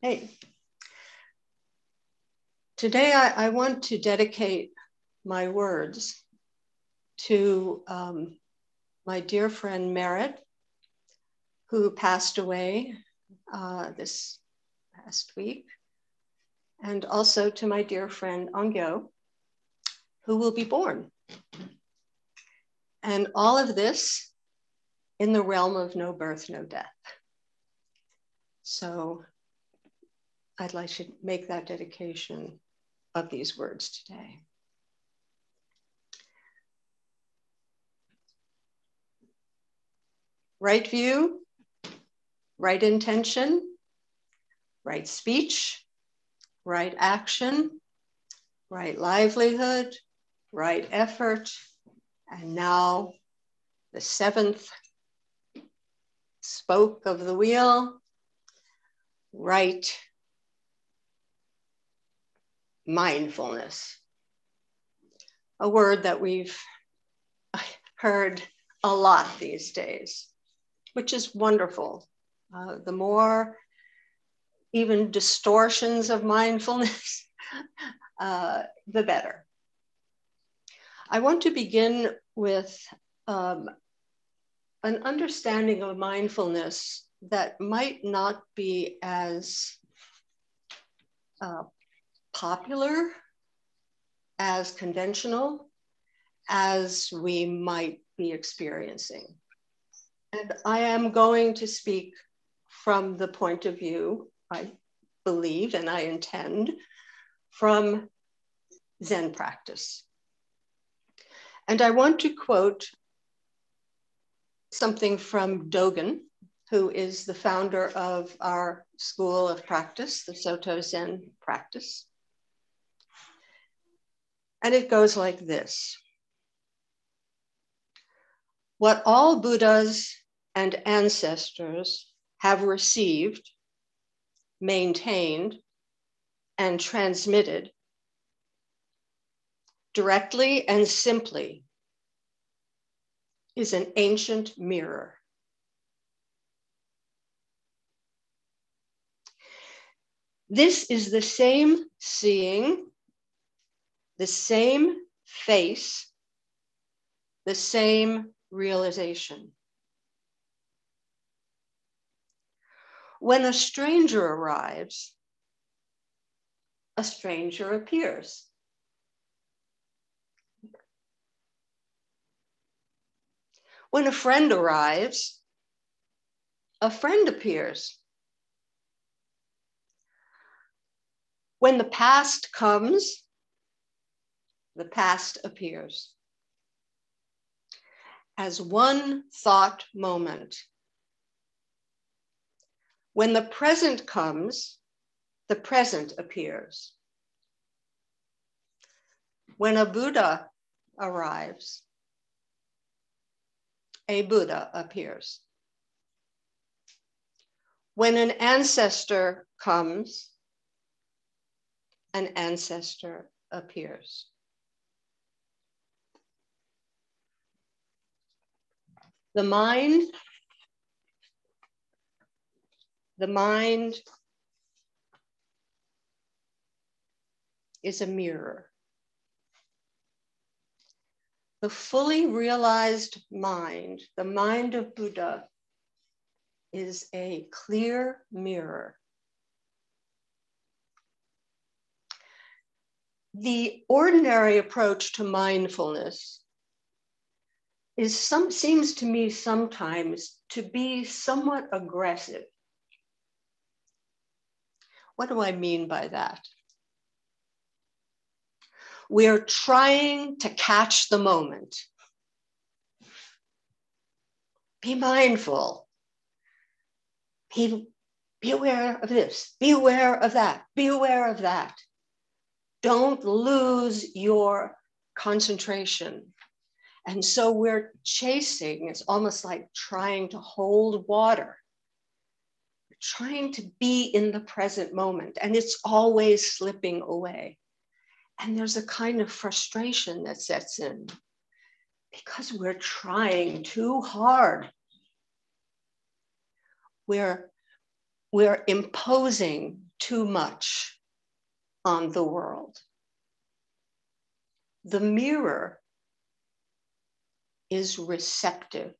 Hey. Today, I, I, want to dedicate my words to um, my dear friend Merritt, who passed away uh, this past week, and also to my dear friend Angyo, who will be born. And all of this in the realm of no birth, no death. So I'd like to make that dedication of these words today. Right view, right intention, right speech, right action, right livelihood, right effort, and now the seventh spoke of the wheel, right mindfulness, a word that we've heard a lot these days, which is wonderful. Uh, the more even distortions of mindfulness, uh, the better. I want to begin with um, an understanding of mindfulness that might not be as uh, popular, as conventional as we might be experiencing. And I am going to speak from the point of view, I believe and I intend, from Zen practice. And I want to quote something from Dogen, who is the founder of our school of practice, the Soto Zen practice. And it goes like this What all Buddhas and ancestors have received, maintained, and transmitted directly and simply is an ancient mirror. This is the same seeing the same face, the same realization. When a stranger arrives, a stranger appears. When a friend arrives, a friend appears. When the past comes, the past appears. As one thought moment. When the present comes, the present appears. When a Buddha arrives, a Buddha appears. When an ancestor comes, an ancestor appears. The mind, the mind is a mirror. The fully realized mind, the mind of Buddha, is a clear mirror. The ordinary approach to mindfulness is some seems to me sometimes to be somewhat aggressive. What do I mean by that? We're trying to catch the moment. Be mindful. Be, be aware of this. Be aware of that. Be aware of that. Don't lose your concentration and so we're chasing, it's almost like trying to hold water. We're trying to be in the present moment, and it's always slipping away. And there's a kind of frustration that sets in because we're trying too hard. We're, we're imposing too much on the world. The mirror is receptive.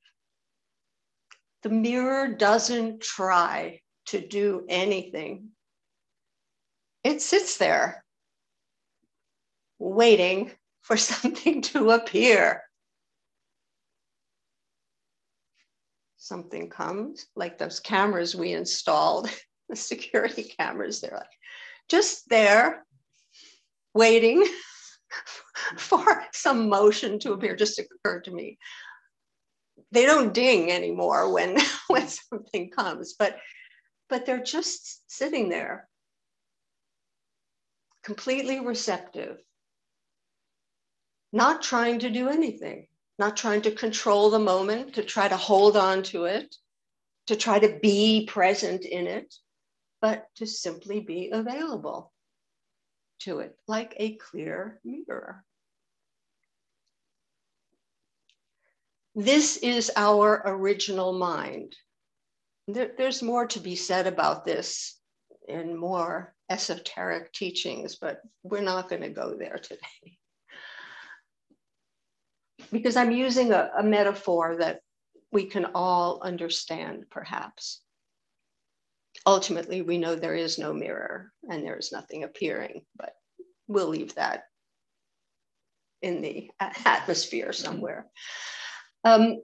The mirror doesn't try to do anything. It sits there waiting for something to appear. Something comes, like those cameras we installed, the security cameras, they're like just there waiting for some motion to appear, just occurred to me. They don't ding anymore when, when something comes, but, but they're just sitting there, completely receptive, not trying to do anything, not trying to control the moment, to try to hold on to it, to try to be present in it, but to simply be available to it like a clear mirror. This is our original mind. There, there's more to be said about this in more esoteric teachings, but we're not going to go there today. Because I'm using a, a metaphor that we can all understand, perhaps ultimately we know there is no mirror and there is nothing appearing, but we'll leave that in the atmosphere somewhere. Um,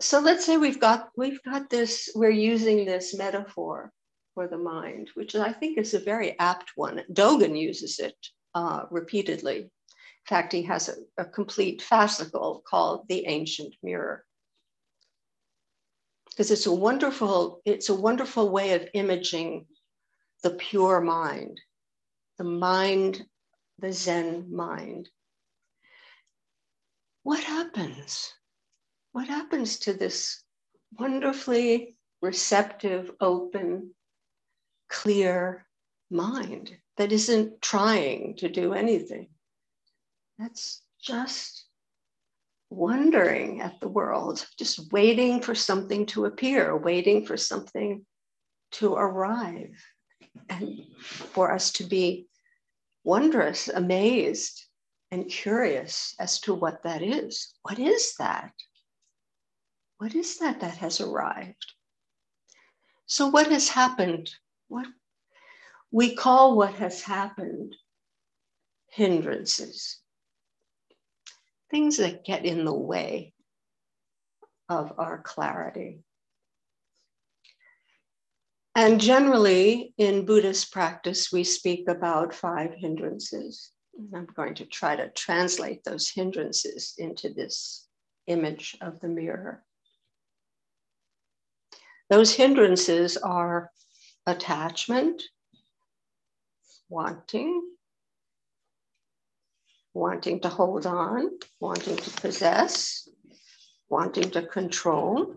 so let's say we've got we've got this, we're using this metaphor for the mind, which I think is a very apt one. Dogen uses it uh, repeatedly. In fact, he has a, a complete fascicle called The Ancient Mirror because it's a wonderful it's a wonderful way of imaging the pure mind the mind the zen mind. What happens? What happens to this wonderfully receptive open clear mind that isn't trying to do anything? That's just wondering at the world, just waiting for something to appear, waiting for something to arrive, and for us to be wondrous, amazed, and curious as to what that is. What is that? What is that that has arrived? So, what has happened? What we call what has happened hindrances things that get in the way of our clarity. And generally, in Buddhist practice, we speak about five hindrances. I'm going to try to translate those hindrances into this image of the mirror. Those hindrances are attachment, wanting, wanting to hold on, wanting to possess, wanting to control,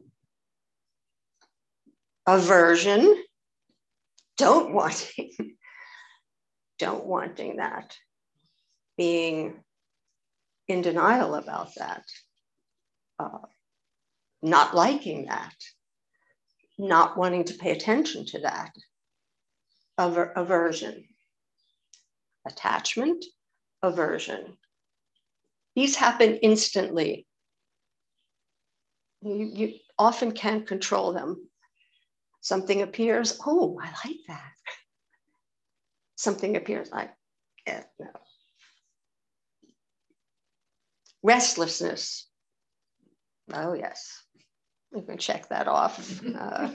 aversion, don't wanting, don't wanting that, being in denial about that, uh, not liking that, not wanting to pay attention to that, Aver- aversion, attachment, aversion. These happen instantly. You, you often can't control them. Something appears, oh, I like that. Something appears, like, eh, no. Restlessness. Oh, yes. We can check that off. Uh,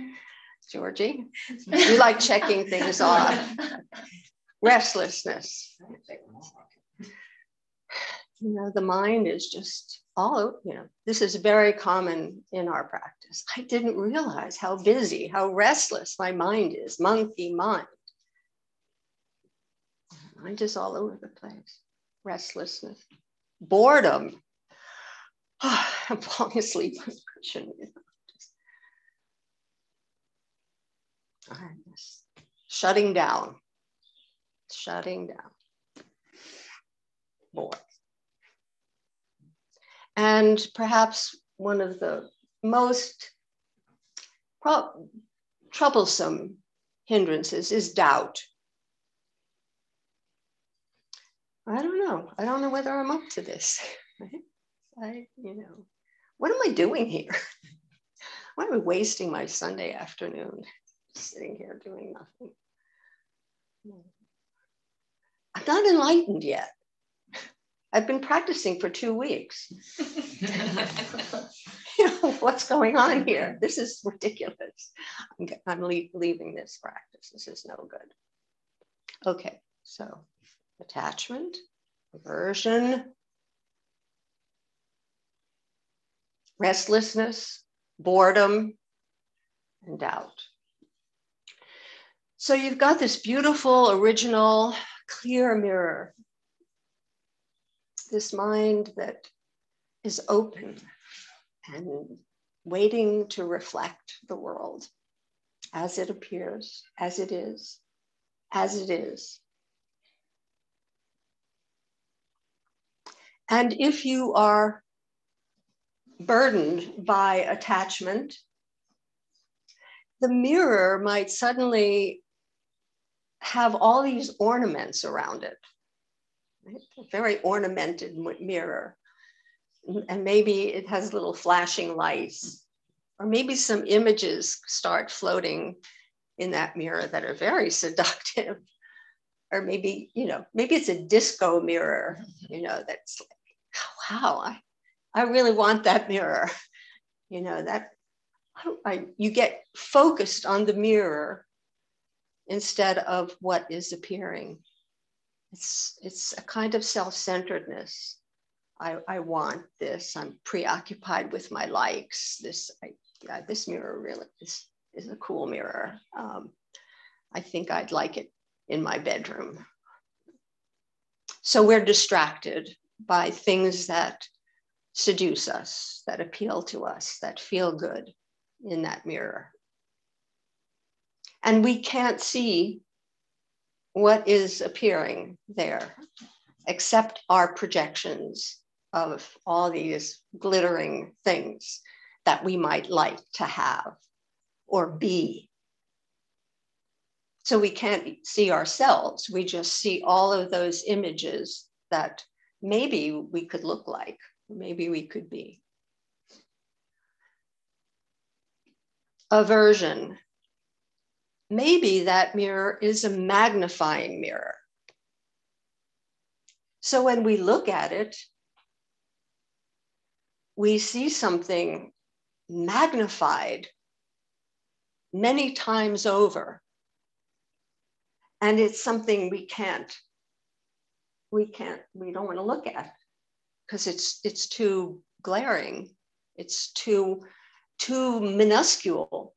Georgie, you like checking things off restlessness. You know, the mind is just all, you know, this is very common in our practice. I didn't realize how busy, how restless my mind is, monkey mind. Mind is all over the place. Restlessness, boredom. Oh, I'm falling asleep on the cushion. Shutting down shutting down more. And perhaps one of the most troublesome hindrances is doubt. I don't know. I don't know whether I'm up to this. I, you know, what am I doing here? Why am I wasting my Sunday afternoon sitting here doing nothing? Hmm. I'm not enlightened yet. I've been practicing for two weeks. you know, what's going on here? This is ridiculous. I'm, I'm leaving this practice. This is no good. Okay, so attachment, aversion, restlessness, boredom, and doubt. So you've got this beautiful, original, clear mirror. This mind that is open and waiting to reflect the world as it appears, as it is, as it is. And if you are burdened by attachment, the mirror might suddenly have all these ornaments around it, right? a very ornamented mirror. And maybe it has little flashing lights, or maybe some images start floating in that mirror that are very seductive. Or maybe, you know, maybe it's a disco mirror, you know, that's like, oh, wow, I, I really want that mirror. You know, that I, I, you get focused on the mirror instead of what is appearing. It's, it's a kind of self-centeredness. I, I want this. I'm preoccupied with my likes. This, I, yeah, this mirror really is, is a cool mirror. Um, I think I'd like it in my bedroom. So we're distracted by things that seduce us, that appeal to us, that feel good in that mirror. And we can't see what is appearing there except our projections of all these glittering things that we might like to have or be. So we can't see ourselves, we just see all of those images that maybe we could look like, maybe we could be. Aversion. Maybe that mirror is a magnifying mirror. So when we look at it, we see something magnified many times over. And it's something we can't we can't, we don't want to look at because it's it's too glaring. It's too too minuscule.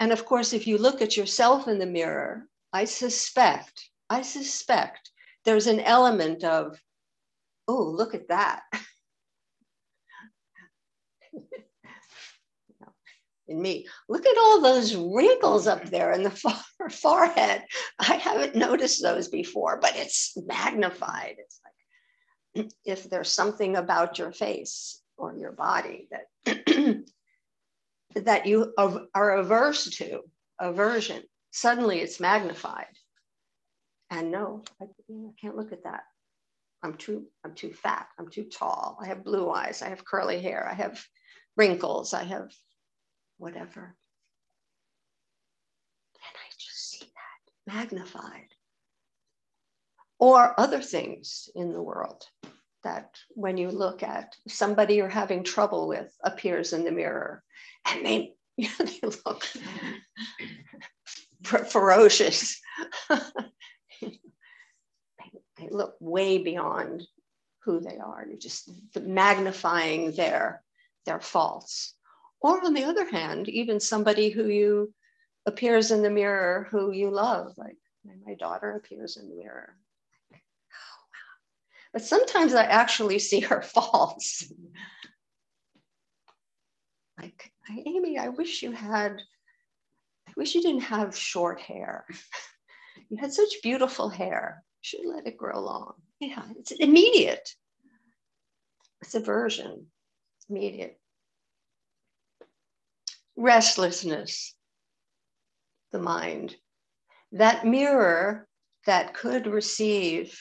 And of course, if you look at yourself in the mirror, I suspect, I suspect there's an element of, oh, look at that. in me. Look at all those wrinkles up there in the far, forehead. I haven't noticed those before, but it's magnified. It's like if there's something about your face or your body that that you are averse to, aversion, suddenly it's magnified. And no, I, I can't look at that. I'm too, I'm too fat. I'm too tall. I have blue eyes. I have curly hair. I have wrinkles. I have whatever. And I just see that magnified. Or other things in the world that when you look at somebody you're having trouble with appears in the mirror and they, you know, they look ferocious. they, look way beyond who they are. You're just magnifying their, their faults. Or on the other hand, even somebody who you appears in the mirror who you love, like my daughter appears in the mirror. But sometimes I actually see her faults. like, Amy, I wish you had, I wish you didn't have short hair. you had such beautiful hair. You should let it grow long. Yeah, it's immediate. It's aversion. Immediate restlessness, the mind. that mirror that could receive,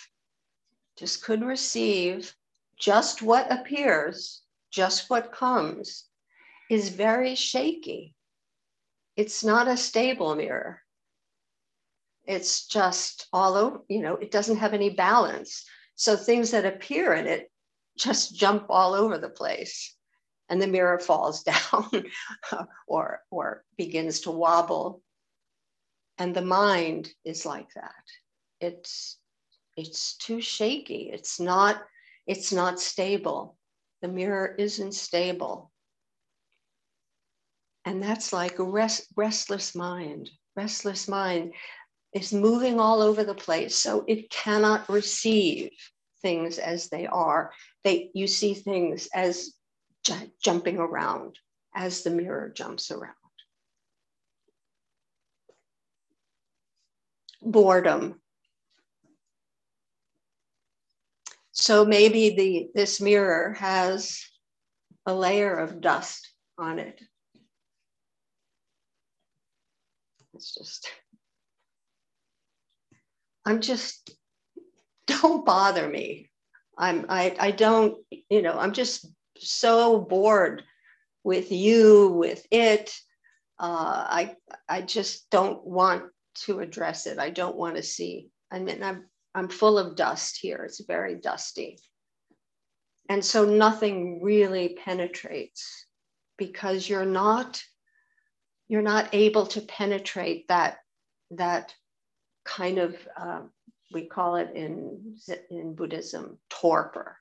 just could receive just what appears, just what comes, is very shaky. It's not a stable mirror. It's just all over, you know, it doesn't have any balance. So things that appear in it just jump all over the place and the mirror falls down or, or begins to wobble. And the mind is like that. It's, it's too shaky. It's not, it's not stable. The mirror isn't stable. And that's like a rest, restless mind. Restless mind is moving all over the place. So it cannot receive things as they are. They, you see things as j- jumping around as the mirror jumps around. Boredom. So maybe the, this mirror has a layer of dust on it. It's just, I'm just, don't bother me. I'm, I, I don't, you know, I'm just so bored with you, with it. Uh, I, I just don't want to address it. I don't want to see. I mean, I'm, I'm full of dust here. It's very dusty. And so nothing really penetrates because you're not, you're not able to penetrate that, that kind of, uh, we call it in, in Buddhism, torpor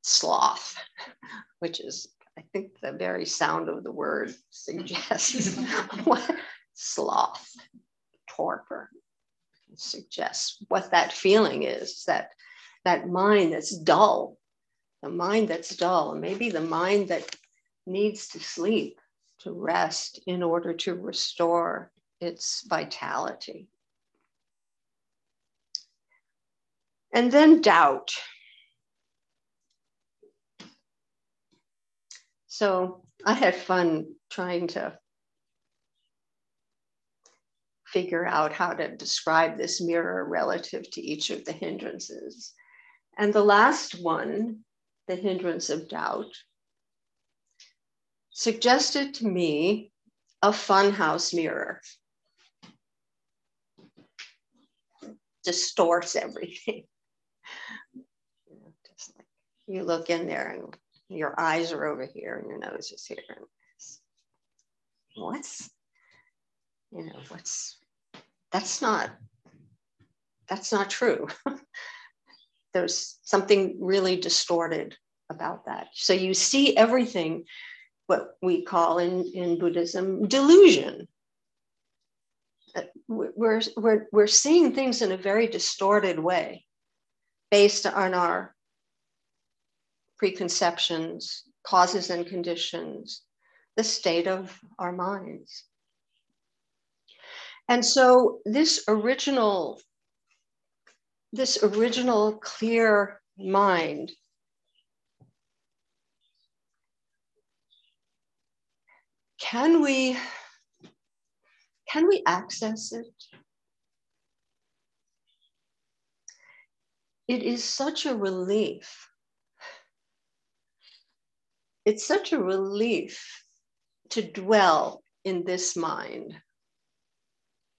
sloth, which is, I think, the very sound of the word suggests sloth, torpor, suggests what that feeling is that that mind that's dull, the mind that's dull, and maybe the mind that needs to sleep, to rest in order to restore its vitality. And then doubt. So I had fun trying to figure out how to describe this mirror relative to each of the hindrances. And the last one, the hindrance of doubt, suggested to me a funhouse mirror. Distorts everything. You, like you look in there and your eyes are over here and your nose is here. What's, you know, what's, that's not, that's not true. There's something really distorted about that. So you see everything, what we call in, in Buddhism, delusion. Uh, we're, we're, we're seeing things in a very distorted way based on our preconceptions, causes and conditions, the state of our minds. And so this original, this original clear mind can we can we access it it is such a relief it's such a relief to dwell in this mind.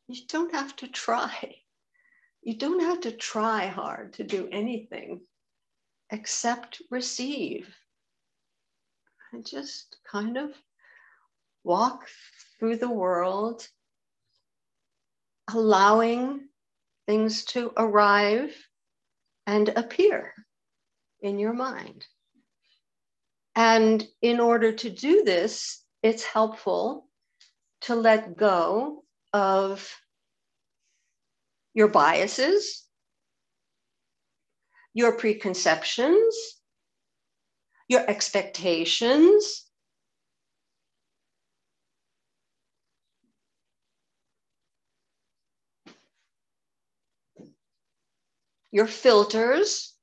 You don't have to try. You don't have to try hard to do anything except receive. And just kind of walk through the world, allowing things to arrive and appear in your mind. And in order to do this, it's helpful to let go of your biases, your preconceptions, your expectations. Your filters,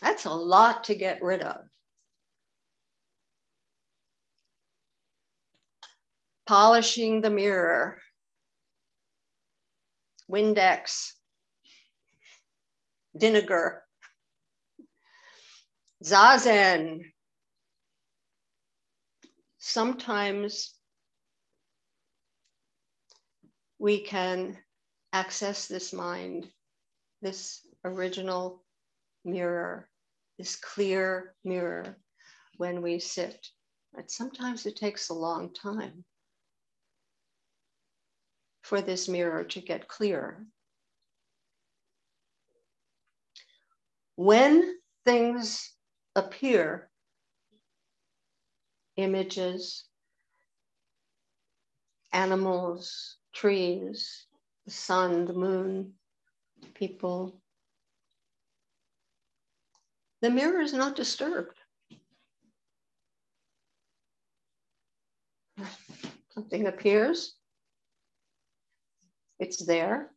That's a lot to get rid of. Polishing the mirror, Windex, vinegar, Zazen. Sometimes we can access this mind, this original mirror, this clear mirror when we sit. But sometimes it takes a long time for this mirror to get clear. When things appear, images, animals, trees, the sun, the moon, people, the mirror is not disturbed. Something appears, it's there,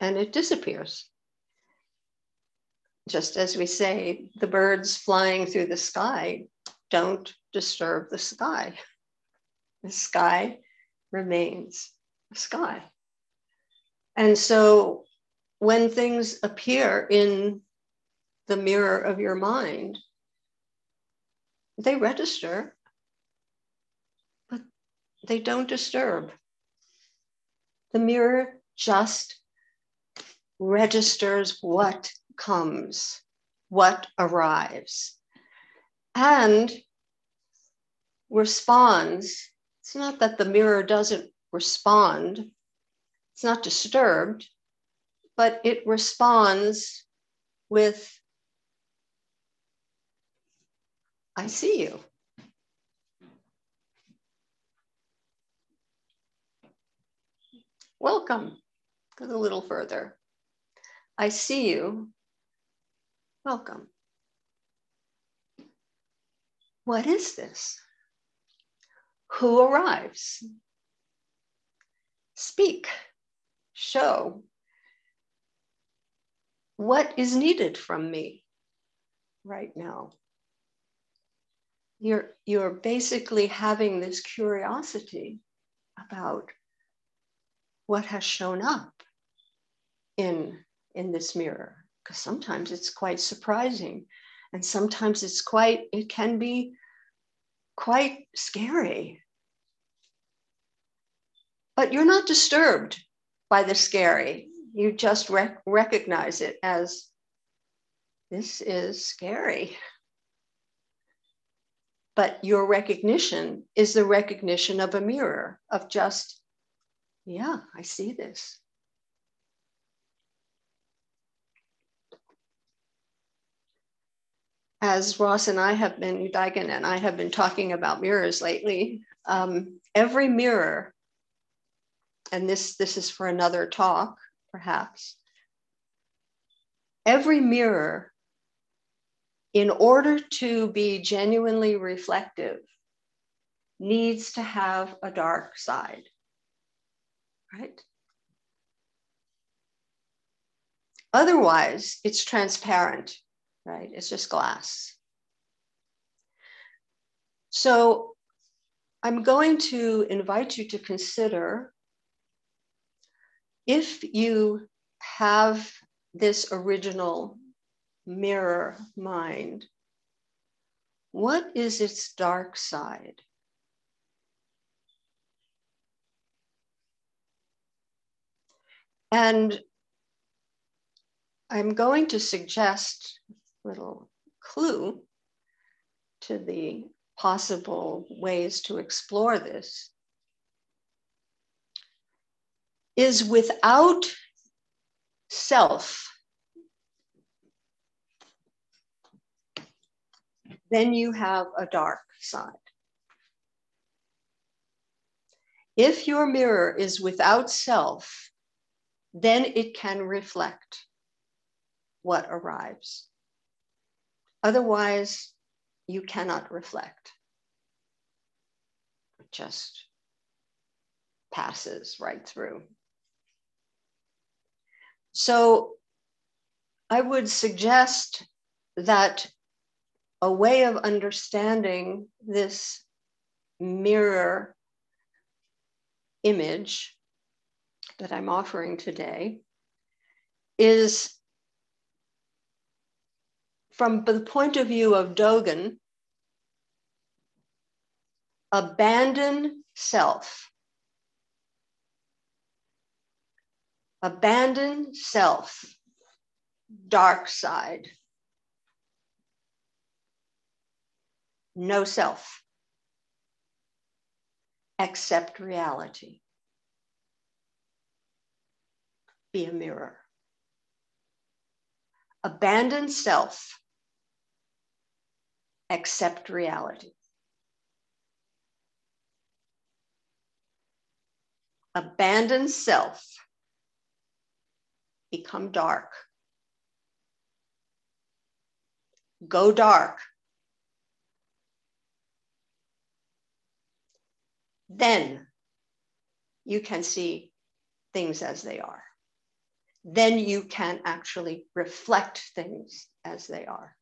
and it disappears. Just as we say, the birds flying through the sky don't disturb the sky. The sky remains a sky. And so when things appear in the mirror of your mind, they register, but they don't disturb. The mirror just registers what comes, what arrives, and responds. It's not that the mirror doesn't respond, it's not disturbed, but it responds with I see you. Welcome. Go a little further. I see you. Welcome. What is this? Who arrives? Speak, show. What is needed from me right now? you're you're basically having this curiosity about what has shown up in in this mirror. Because sometimes it's quite surprising and sometimes it's quite it can be quite scary. But you're not disturbed by the scary. You just rec- recognize it as this is scary. But your recognition is the recognition of a mirror, of just, yeah, I see this. As Ross and I have been, Daigen and I have been talking about mirrors lately, um, every mirror, and this, this is for another talk, perhaps, every mirror in order to be genuinely reflective, needs to have a dark side, right? Otherwise, it's transparent, right? It's just glass. So I'm going to invite you to consider if you have this original mirror mind, what is its dark side? And I'm going to suggest a little clue to the possible ways to explore this is without self then you have a dark side. If your mirror is without self, then it can reflect what arrives. Otherwise, you cannot reflect. It just passes right through. So I would suggest that a way of understanding this mirror image that I'm offering today is from the point of view of Dogen, abandon self. Abandon self, dark side. No self. Accept reality. Be a mirror. Abandon self accept reality. Abandon self, become dark. Go dark. Then you can see things as they are. Then you can actually reflect things as they are.